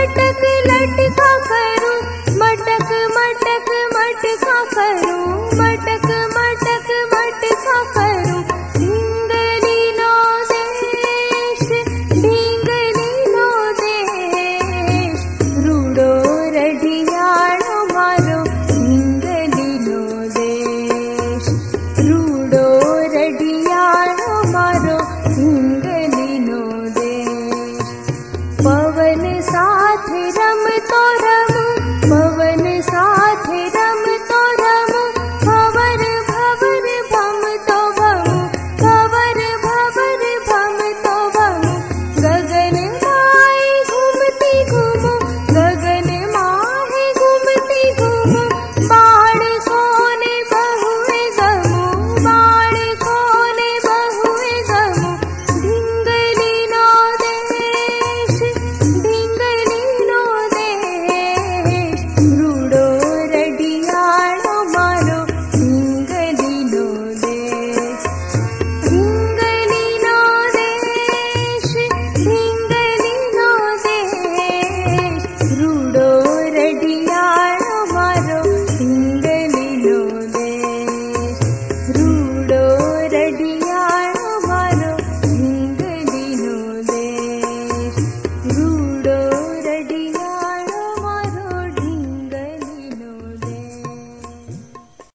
लटक लटक मटक मटक मटका करू